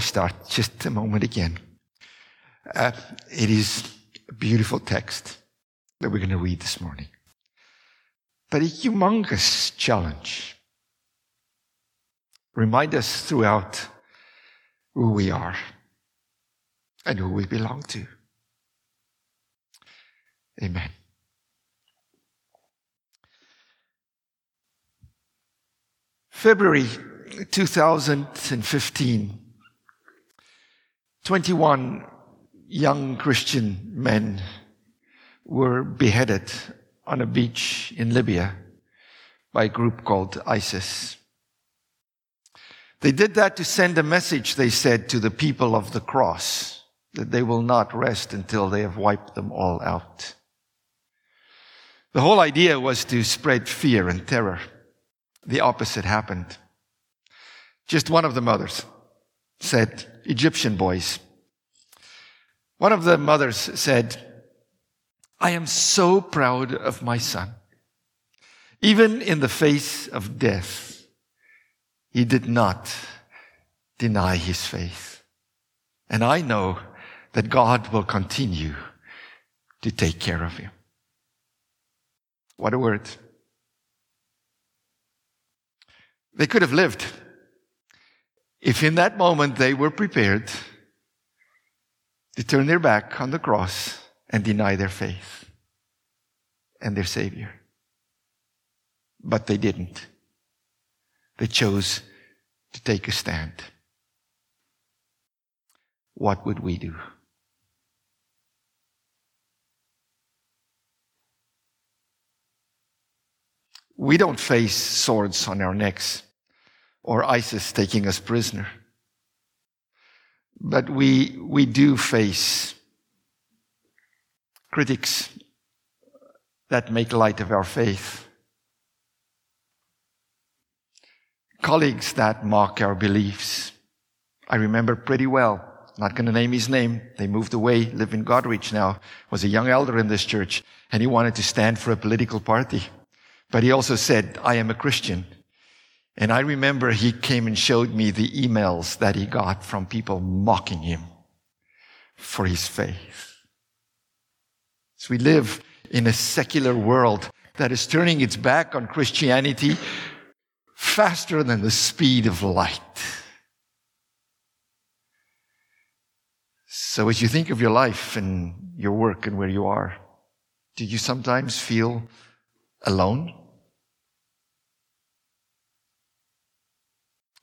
start, just a moment again. Uh, it is a beautiful text that we're going to read this morning, but a humongous challenge. Remind us throughout who we are and who we belong to. Amen. February 2015, 21 young Christian men were beheaded on a beach in Libya by a group called ISIS. They did that to send a message, they said, to the people of the cross that they will not rest until they have wiped them all out. The whole idea was to spread fear and terror. The opposite happened. Just one of the mothers said, Egyptian boys. One of the mothers said, I am so proud of my son. Even in the face of death, he did not deny his faith. And I know that God will continue to take care of him. What a word. They could have lived if in that moment they were prepared to turn their back on the cross and deny their faith and their Savior. But they didn't. They chose to take a stand. What would we do? We don't face swords on our necks or ISIS taking us prisoner. But we, we do face critics that make light of our faith, colleagues that mock our beliefs. I remember pretty well, not going to name his name. They moved away, live in Goderich now, was a young elder in this church, and he wanted to stand for a political party. But he also said, I am a Christian. And I remember he came and showed me the emails that he got from people mocking him for his faith. So we live in a secular world that is turning its back on Christianity faster than the speed of light. So as you think of your life and your work and where you are, do you sometimes feel alone?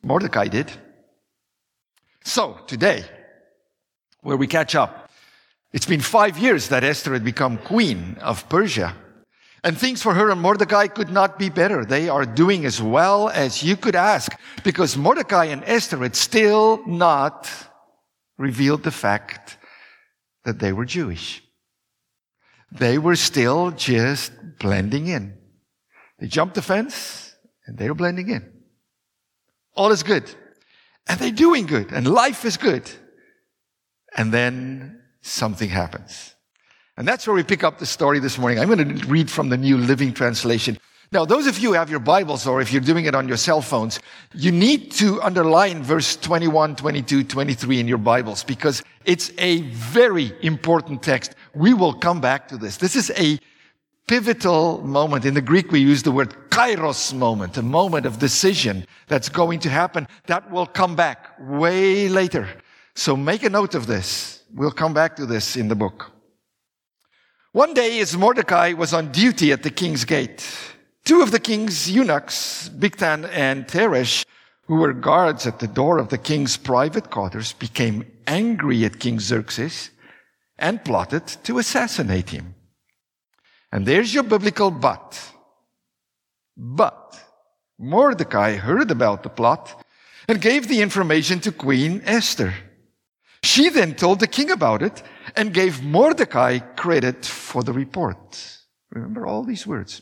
Mordecai did. So, today, where we catch up, it's been five years that Esther had become queen of Persia. And things for her and Mordecai could not be better. They are doing as well as you could ask because Mordecai and Esther had still not revealed the fact that they were Jewish. They were still just blending in. They jumped the fence and they were blending in. All is good. And they're doing good and life is good. And then something happens. And that's where we pick up the story this morning. I'm going to read from the New Living Translation. Now, those of you who have your Bibles or if you're doing it on your cell phones, you need to underline verse 21, 22, 23 in your Bibles because it's a very important text. We will come back to this. This is a pivotal moment. In the Greek, we use the word kairos moment, a moment of decision that's going to happen that will come back way later. So make a note of this. We'll come back to this in the book. One day, as Mordecai was on duty at the king's gate, two of the king's eunuchs, Bigthan and Teresh, who were guards at the door of the king's private quarters, became angry at King Xerxes and plotted to assassinate him. And there's your biblical but. But Mordecai heard about the plot and gave the information to Queen Esther. She then told the king about it and gave Mordecai credit for the report. Remember all these words.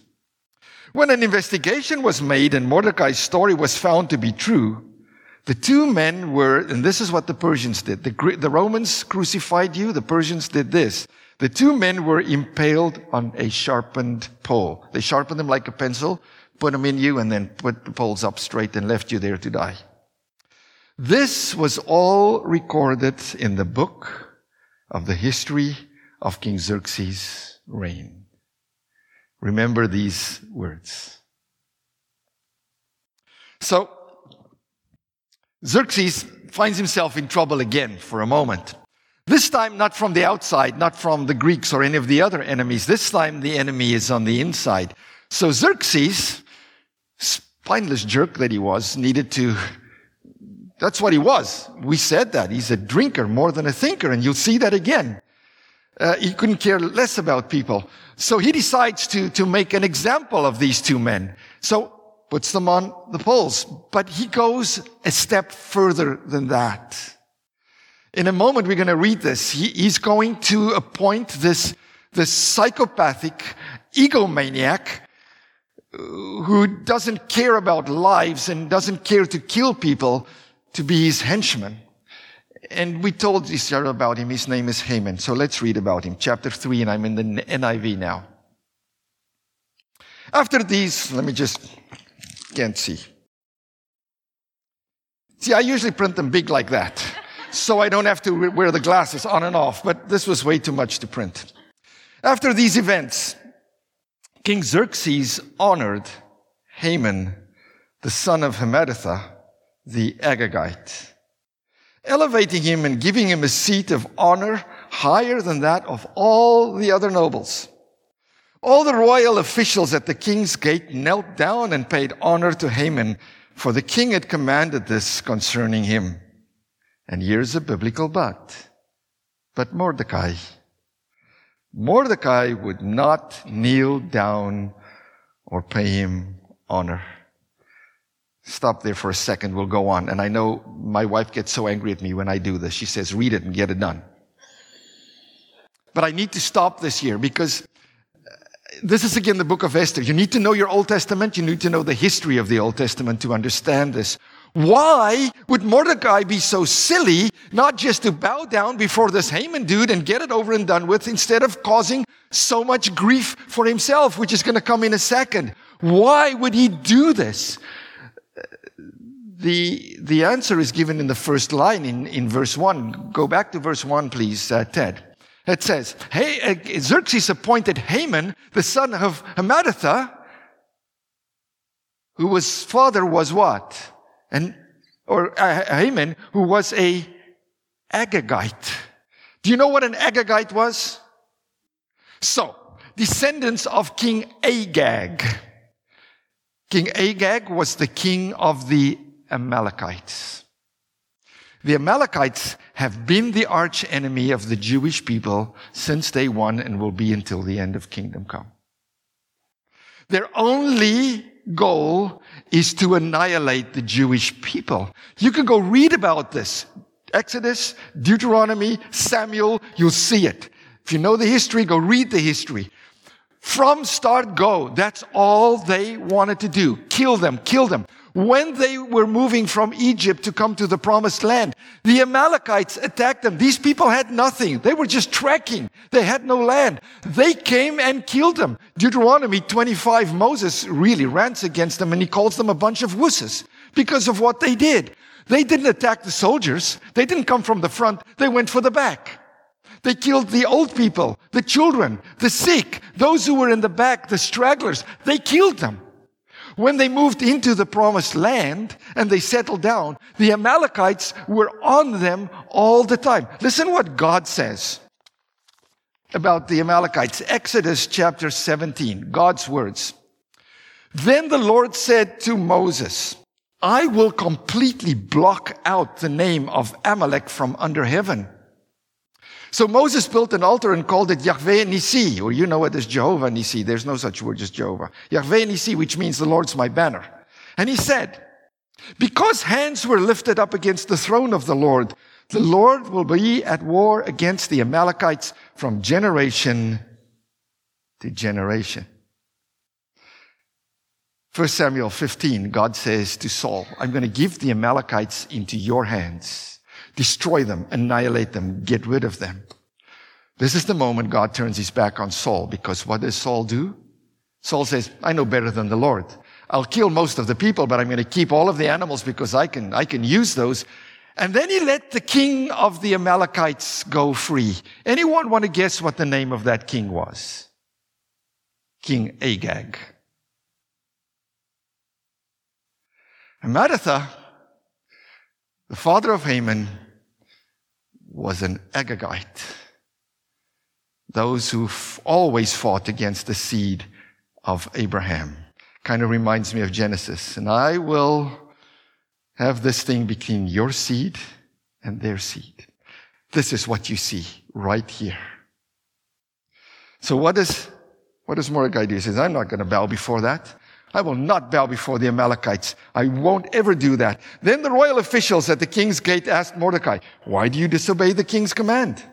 When an investigation was made and Mordecai's story was found to be true, the two men were, and this is what the Persians did. The, the Romans crucified you, the Persians did this. The two men were impaled on a sharpened pole. They sharpened them like a pencil, put them in you, and then put the poles up straight and left you there to die. This was all recorded in the book of the history of King Xerxes' reign. Remember these words. So, Xerxes finds himself in trouble again for a moment. This time, not from the outside, not from the Greeks or any of the other enemies. This time, the enemy is on the inside. So Xerxes, spineless jerk that he was, needed to. That's what he was. We said that. He's a drinker more than a thinker, and you'll see that again. Uh, he couldn't care less about people. So he decides to, to make an example of these two men. So puts them on the poles. But he goes a step further than that. In a moment, we're going to read this. He, he's going to appoint this, this psychopathic egomaniac uh, who doesn't care about lives and doesn't care to kill people to be his henchman. And we told Israel about him. His name is Haman. So let's read about him. Chapter 3, and I'm in the NIV now. After these, let me just can't see. See, I usually print them big like that, so I don't have to wear the glasses on and off, but this was way too much to print. After these events, King Xerxes honored Haman, the son of Hammedatha, the Agagite, elevating him and giving him a seat of honor higher than that of all the other nobles. All the royal officials at the king's gate knelt down and paid honor to Haman, for the king had commanded this concerning him. And here's a biblical but. But Mordecai, Mordecai would not kneel down or pay him honor. Stop there for a second. We'll go on. And I know my wife gets so angry at me when I do this. She says, read it and get it done. But I need to stop this here because uh, this is again the book of Esther. You need to know your Old Testament. You need to know the history of the Old Testament to understand this. Why would Mordecai be so silly not just to bow down before this Haman dude and get it over and done with instead of causing so much grief for himself, which is going to come in a second? Why would he do this? The, the answer is given in the first line in, in verse 1. Go back to verse 1, please, uh, Ted. It says, hey, uh, Xerxes appointed Haman, the son of Hammedatha, who was father was what? And, or uh, Haman, who was a Agagite. Do you know what an Agagite was? So, descendants of King Agag. King Agag was the king of the Amalekites. The Amalekites have been the arch enemy of the Jewish people since day one and will be until the end of kingdom come. Their only goal is to annihilate the Jewish people. You can go read about this. Exodus, Deuteronomy, Samuel, you'll see it. If you know the history, go read the history. From start go, that's all they wanted to do. Kill them, kill them when they were moving from Egypt to come to the promised land, the Amalekites attacked them. These people had nothing. They were just trekking. They had no land. They came and killed them. Deuteronomy 25, Moses really rants against them and he calls them a bunch of wusses because of what they did. They didn't attack the soldiers. They didn't come from the front. They went for the back. They killed the old people, the children, the sick, those who were in the back, the stragglers. They killed them. When they moved into the promised land and they settled down, the Amalekites were on them all the time. Listen what God says about the Amalekites. Exodus chapter 17, God's words. Then the Lord said to Moses, I will completely block out the name of Amalek from under heaven so Moses built an altar and called it Yahweh Nisi, or you know it as Jehovah Nisi. There's no such word as Jehovah. Yahweh Nisi, which means the Lord's my banner. And he said, because hands were lifted up against the throne of the Lord, the Lord will be at war against the Amalekites from generation to generation. 1 Samuel 15, God says to Saul, I'm going to give the Amalekites into your hands destroy them, annihilate them, get rid of them. This is the moment God turns his back on Saul because what does Saul do? Saul says, I know better than the Lord. I'll kill most of the people, but I'm going to keep all of the animals because I can, I can use those. And then he let the king of the Amalekites go free. Anyone want to guess what the name of that king was? King Agag. And Amadatha, the father of Haman, was an Agagite. Those who always fought against the seed of Abraham. Kind of reminds me of Genesis. And I will have this thing between your seed and their seed. This is what you see right here. So what does, what does Mordecai do? He says, I'm not going to bow before that. I will not bow before the Amalekites. I won't ever do that. Then the royal officials at the king's gate asked Mordecai, why do you disobey the king's command?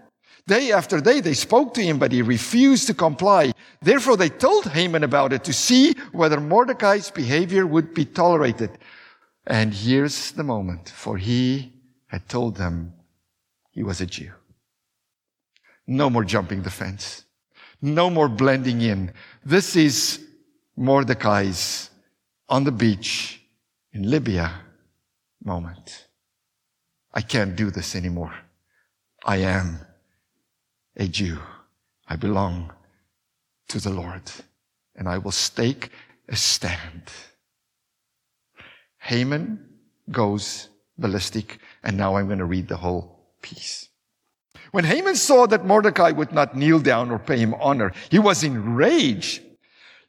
Day after day they spoke to him, but he refused to comply. Therefore they told Haman about it to see whether Mordecai's behavior would be tolerated. And here's the moment, for he had told them he was a Jew. No more jumping the fence. No more blending in. This is Mordecai's on the beach in Libya moment. I can't do this anymore. I am a Jew. I belong to the Lord and I will stake a stand. Haman goes ballistic and now I'm going to read the whole piece. When Haman saw that Mordecai would not kneel down or pay him honor, he was enraged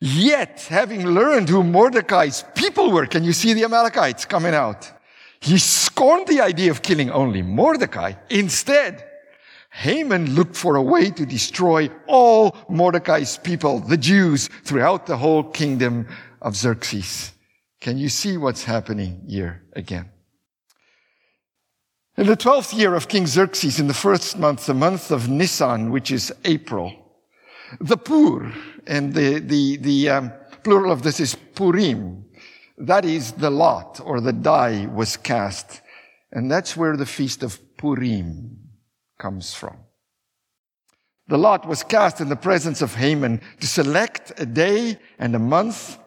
Yet, having learned who Mordecai's people were, can you see the Amalekites coming out? He scorned the idea of killing only Mordecai. Instead, Haman looked for a way to destroy all Mordecai's people, the Jews, throughout the whole kingdom of Xerxes. Can you see what's happening here again? In the 12th year of King Xerxes, in the first month, the month of Nisan, which is April, the Pur, and the, the, the um, plural of this is Purim. That is the lot or the die was cast. And that's where the feast of Purim comes from. The lot was cast in the presence of Haman to select a day and a month,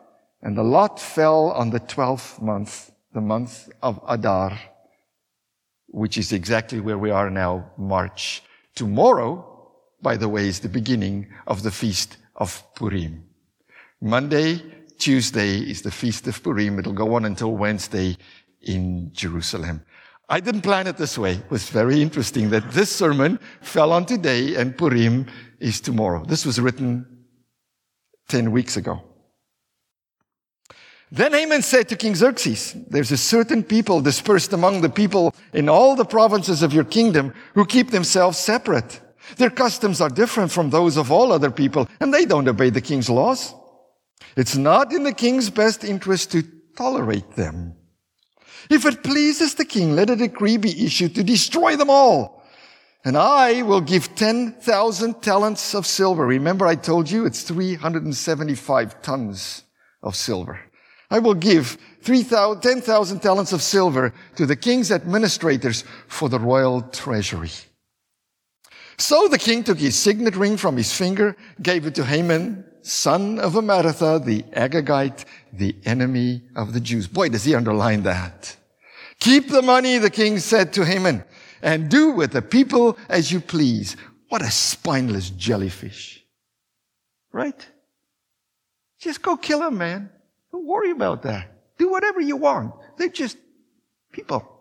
and the lot fell on the twelfth month, the month of Adar, which is exactly where we are now, March. Tomorrow, by the way, is the beginning of the feast of Purim. Monday, Tuesday is the Feast of Purim. It'll go on until Wednesday in Jerusalem. I didn't plan it this way. It was very interesting that this sermon fell on today and Purim is tomorrow. This was written 10 weeks ago. Then Haman said to King Xerxes, there's a certain people dispersed among the people in all the provinces of your kingdom who keep themselves separate. Their customs are different from those of all other people, and they don't obey the king's laws. It's not in the king's best interest to tolerate them. If it pleases the king, let a decree be issued to destroy them all. And I will give 10,000 talents of silver. Remember I told you it's 375 tons of silver. I will give 10,000 talents of silver to the king's administrators for the royal treasury. So the king took his signet ring from his finger, gave it to Haman, son of Amadatha, the Agagite, the enemy of the Jews. Boy, does he underline that. Keep the money, the king said to Haman, and do with the people as you please. What a spineless jellyfish. Right? Just go kill them, man. Don't worry about that. Do whatever you want. They're just people.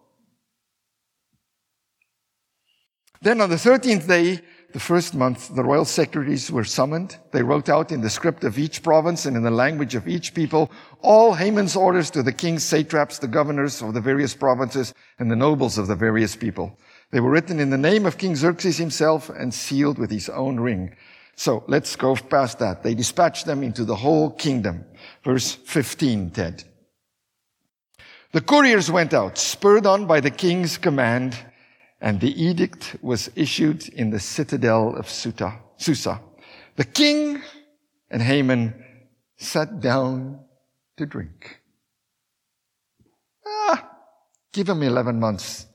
Then on the 13th day, the first month, the royal secretaries were summoned. They wrote out in the script of each province and in the language of each people all Haman's orders to the king's satraps, the governors of the various provinces, and the nobles of the various people. They were written in the name of King Xerxes himself and sealed with his own ring. So let's go past that. They dispatched them into the whole kingdom. Verse 15, Ted. The couriers went out, spurred on by the king's command, and the edict was issued in the citadel of Susa. The king and Haman sat down to drink. Ah, give him 11 months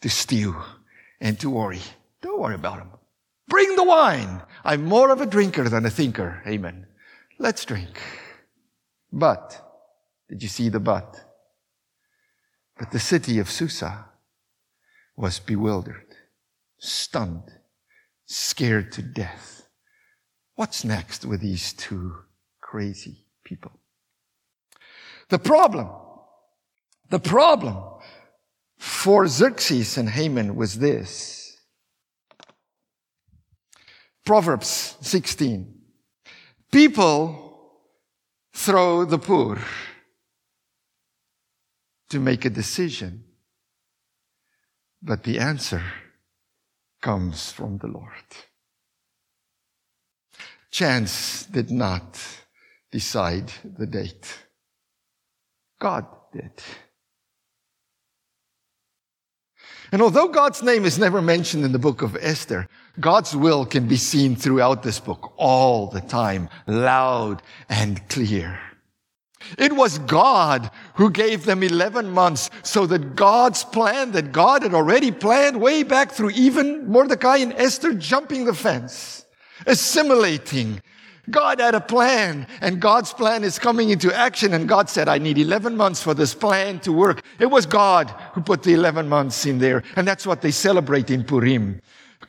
to stew and to worry. Don't worry about him. Bring the wine. I'm more of a drinker than a thinker. Amen. Let's drink. But, did you see the but? But the city of Susa was bewildered, stunned, scared to death. What's next with these two crazy people? The problem, the problem for Xerxes and Haman was this. Proverbs 16. People throw the Pur to make a decision, but the answer comes from the Lord. Chance did not decide the date. God did. And although God's name is never mentioned in the book of Esther, God's will can be seen throughout this book all the time, loud and clear. It was God who gave them 11 months so that God's plan that God had already planned way back through even Mordecai and Esther jumping the fence, assimilating. God had a plan and God's plan is coming into action and God said, I need 11 months for this plan to work. It was God who put the 11 months in there. And that's what they celebrate in Purim.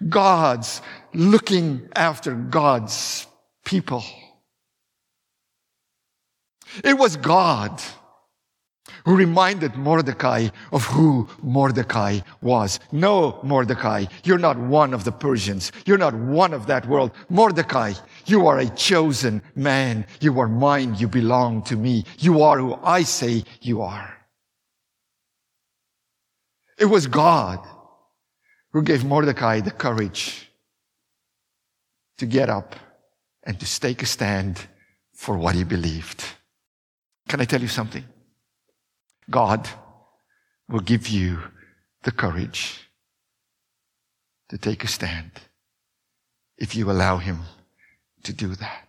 God's looking after God's people. It was God who reminded Mordecai of who Mordecai was. No, Mordecai, you're not one of the Persians. You're not one of that world. Mordecai, you are a chosen man. You are mine. You belong to me. You are who I say you are. It was God who gave Mordecai the courage to get up and to take a stand for what he believed. Can I tell you something? God will give you the courage to take a stand if you allow Him to do that.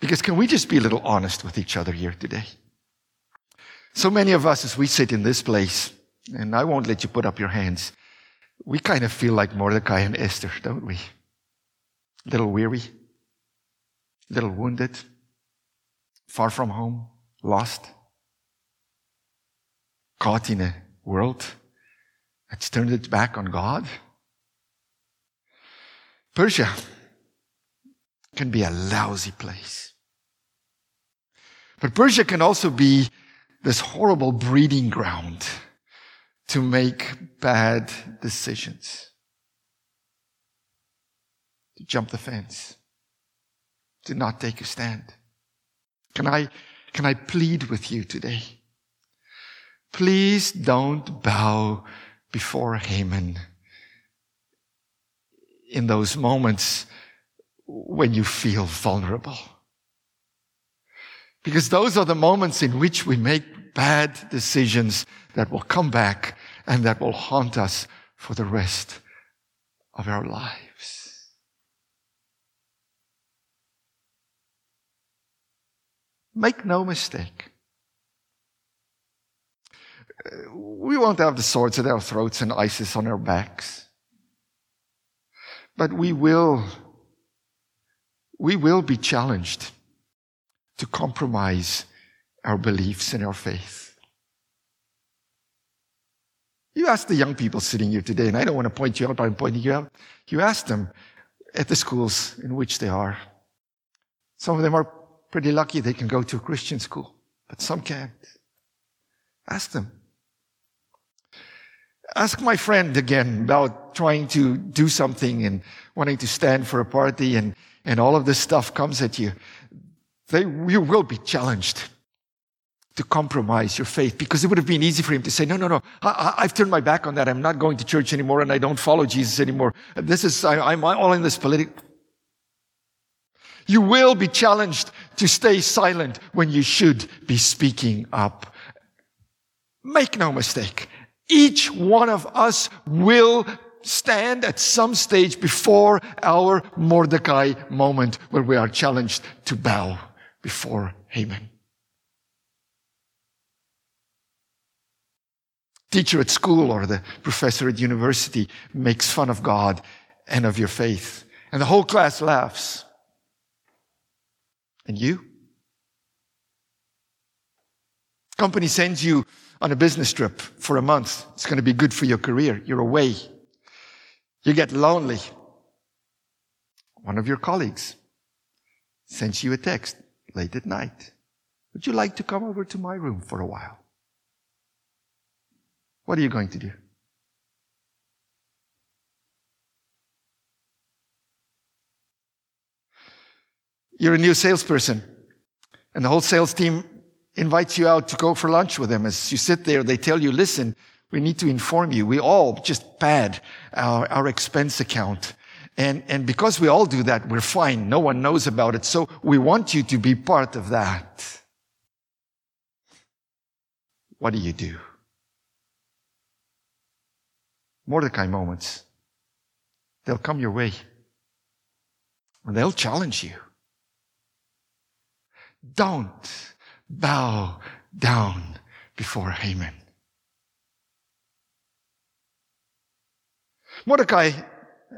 Because can we just be a little honest with each other here today? So many of us, as we sit in this place, and I won't let you put up your hands, we kind of feel like Mordecai and Esther, don't we? A little weary, a little wounded, far from home, lost, caught in a world that's turned its back on God. Persia can be a lousy place. But Persia can also be this horrible breeding ground to make bad decisions, to jump the fence, to not take a stand. Can I, can I plead with you today? Please don't bow before Haman in those moments when you feel vulnerable. Because those are the moments in which we make bad decisions that will come back and that will haunt us for the rest of our lives. Make no mistake. We won't have the swords at our throats and ISIS on our backs. But we will, we will be challenged to compromise our beliefs and our faith. You ask the young people sitting here today, and I don't want to point you out, but I'm pointing you out. You ask them at the schools in which they are. Some of them are pretty lucky they can go to a Christian school, but some can't. Ask them. Ask my friend again about trying to do something and wanting to stand for a party and, and all of this stuff comes at you. They, you will be challenged to compromise your faith because it would have been easy for him to say, no, no, no, I, have turned my back on that. I'm not going to church anymore and I don't follow Jesus anymore. This is, I, I'm all in this political. You will be challenged to stay silent when you should be speaking up. Make no mistake. Each one of us will stand at some stage before our Mordecai moment where we are challenged to bow before Haman. Teacher at school or the professor at university makes fun of God and of your faith. And the whole class laughs. And you? Company sends you on a business trip for a month. It's going to be good for your career. You're away. You get lonely. One of your colleagues sends you a text late at night. Would you like to come over to my room for a while? What are you going to do? You're a new salesperson and the whole sales team invites you out to go for lunch with them. As you sit there, they tell you, listen, we need to inform you. We all just pad our, our expense account. And, and because we all do that, we're fine. No one knows about it. So we want you to be part of that. What do you do? Mordecai moments. They'll come your way. And they'll challenge you. Don't bow down before Haman. Mordecai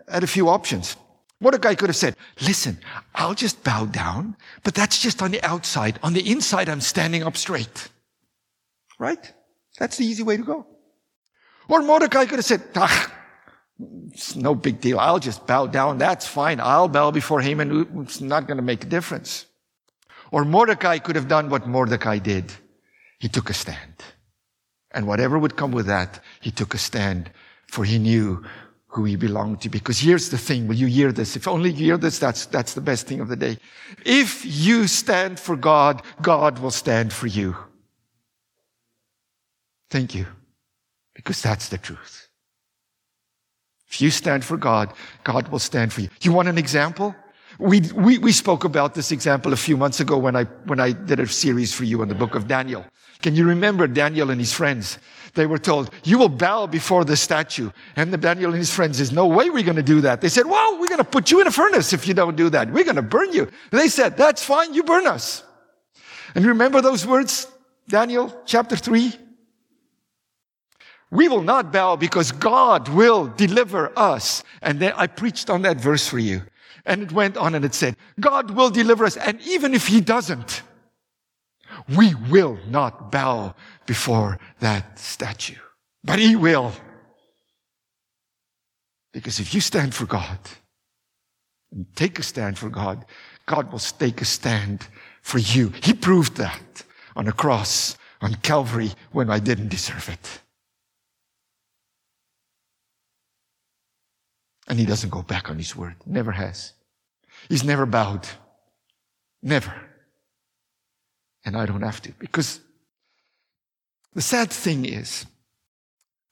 had a few options. Mordecai could have said, listen, I'll just bow down, but that's just on the outside. On the inside, I'm standing up straight. Right? That's the easy way to go. Or Mordecai could have said, ah, it's no big deal. I'll just bow down. That's fine. I'll bow before Haman. It's not going to make a difference. Or Mordecai could have done what Mordecai did. He took a stand. And whatever would come with that, he took a stand, for he knew who he belonged to. Because here's the thing, will you hear this? If only you hear this, that's, that's the best thing of the day. If you stand for God, God will stand for you. Thank you. Because that's the truth. If you stand for God, God will stand for you. You want an example? We, we, we spoke about this example a few months ago when I, when I did a series for you on the book of Daniel. Can you remember Daniel and his friends? They were told, you will bow before the statue. And the Daniel and his friends says, no way we're going to do that. They said, well, we're going to put you in a furnace if you don't do that. We're going to burn you. They said, that's fine. You burn us. And remember those words? Daniel chapter three. We will not bow because God will deliver us. And then I preached on that verse for you. And it went on and it said, God will deliver us. And even if he doesn't, we will not bow before that statue. But he will. Because if you stand for God and take a stand for God, God will take a stand for you. He proved that on a cross on Calvary when I didn't deserve it. And he doesn't go back on his word. Never has. He's never bowed. Never. And I don't have to because the sad thing is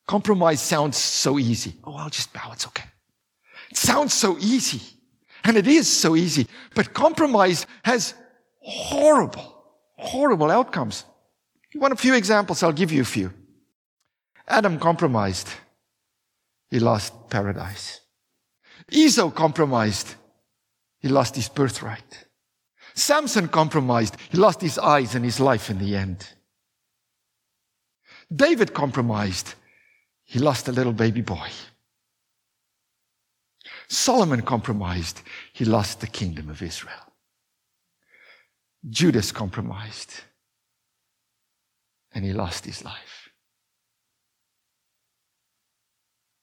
compromise sounds so easy. Oh, I'll just bow. It's okay. It sounds so easy. And it is so easy. But compromise has horrible, horrible outcomes. You want a few examples? I'll give you a few. Adam compromised. He lost paradise. Esau compromised. He lost his birthright. Samson compromised. He lost his eyes and his life in the end. David compromised. He lost a little baby boy. Solomon compromised. He lost the kingdom of Israel. Judas compromised. And he lost his life.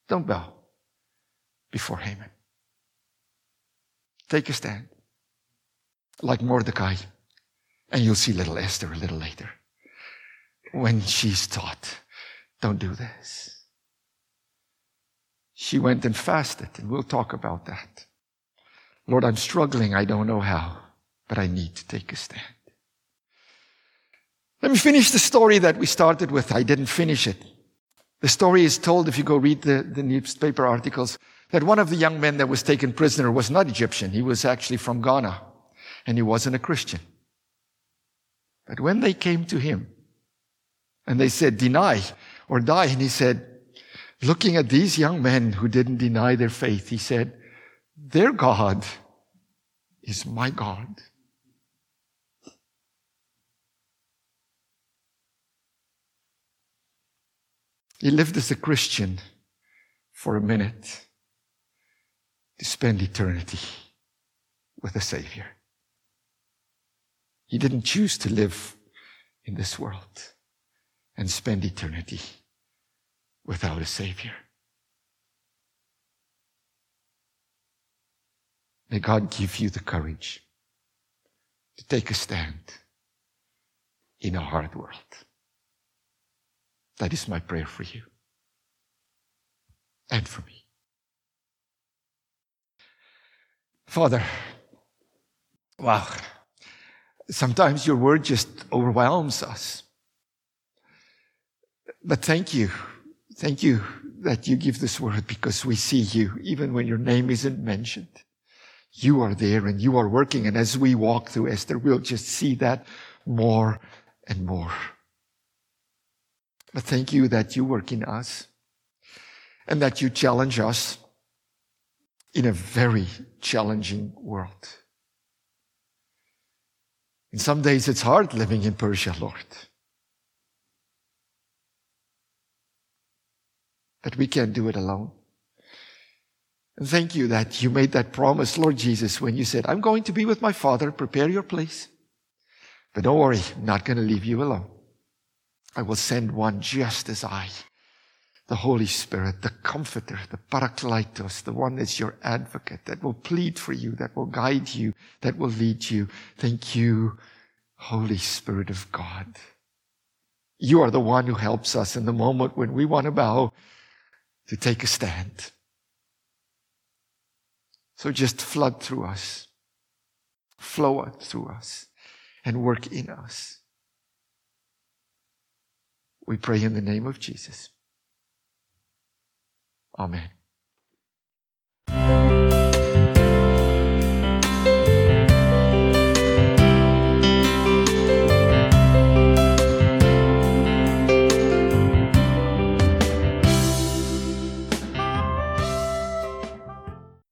Don't bow before Haman. Take a stand. Like Mordecai. And you'll see little Esther a little later. When she's taught, don't do this. She went and fasted, and we'll talk about that. Lord, I'm struggling. I don't know how, but I need to take a stand. Let me finish the story that we started with. I didn't finish it. The story is told if you go read the, the newspaper articles that one of the young men that was taken prisoner was not Egyptian. He was actually from Ghana and he wasn't a Christian. But when they came to him and they said, deny or die, and he said, looking at these young men who didn't deny their faith, he said, their God is my God. He lived as a Christian for a minute to spend eternity with a Savior. He didn't choose to live in this world. and spend eternity without a Savior. May God give you the courage to take a stand in a hard world. That is my prayer for you and for me. Father, wow, sometimes your word just overwhelms us. But thank you. Thank you that you give this word because we see you even when your name isn't mentioned. You are there and you are working. And as we walk through Esther, we'll just see that more and more. But thank you that you work in us and that you challenge us in a very challenging world. And some days it's hard living in Persia, Lord. But we can't do it alone. And thank you that you made that promise, Lord Jesus, when you said, I'm going to be with my Father, prepare your place. But don't worry, I'm not going to leave you alone. I will send one just as I, the Holy Spirit, the Comforter, the Parakletos, the one that's your advocate, that will plead for you, that will guide you, that will lead you. Thank you, Holy Spirit of God. You are the one who helps us in the moment when we want to bow to take a stand. So just flood through us, flow through us, and work in us. We pray in the name of Jesus. Amen.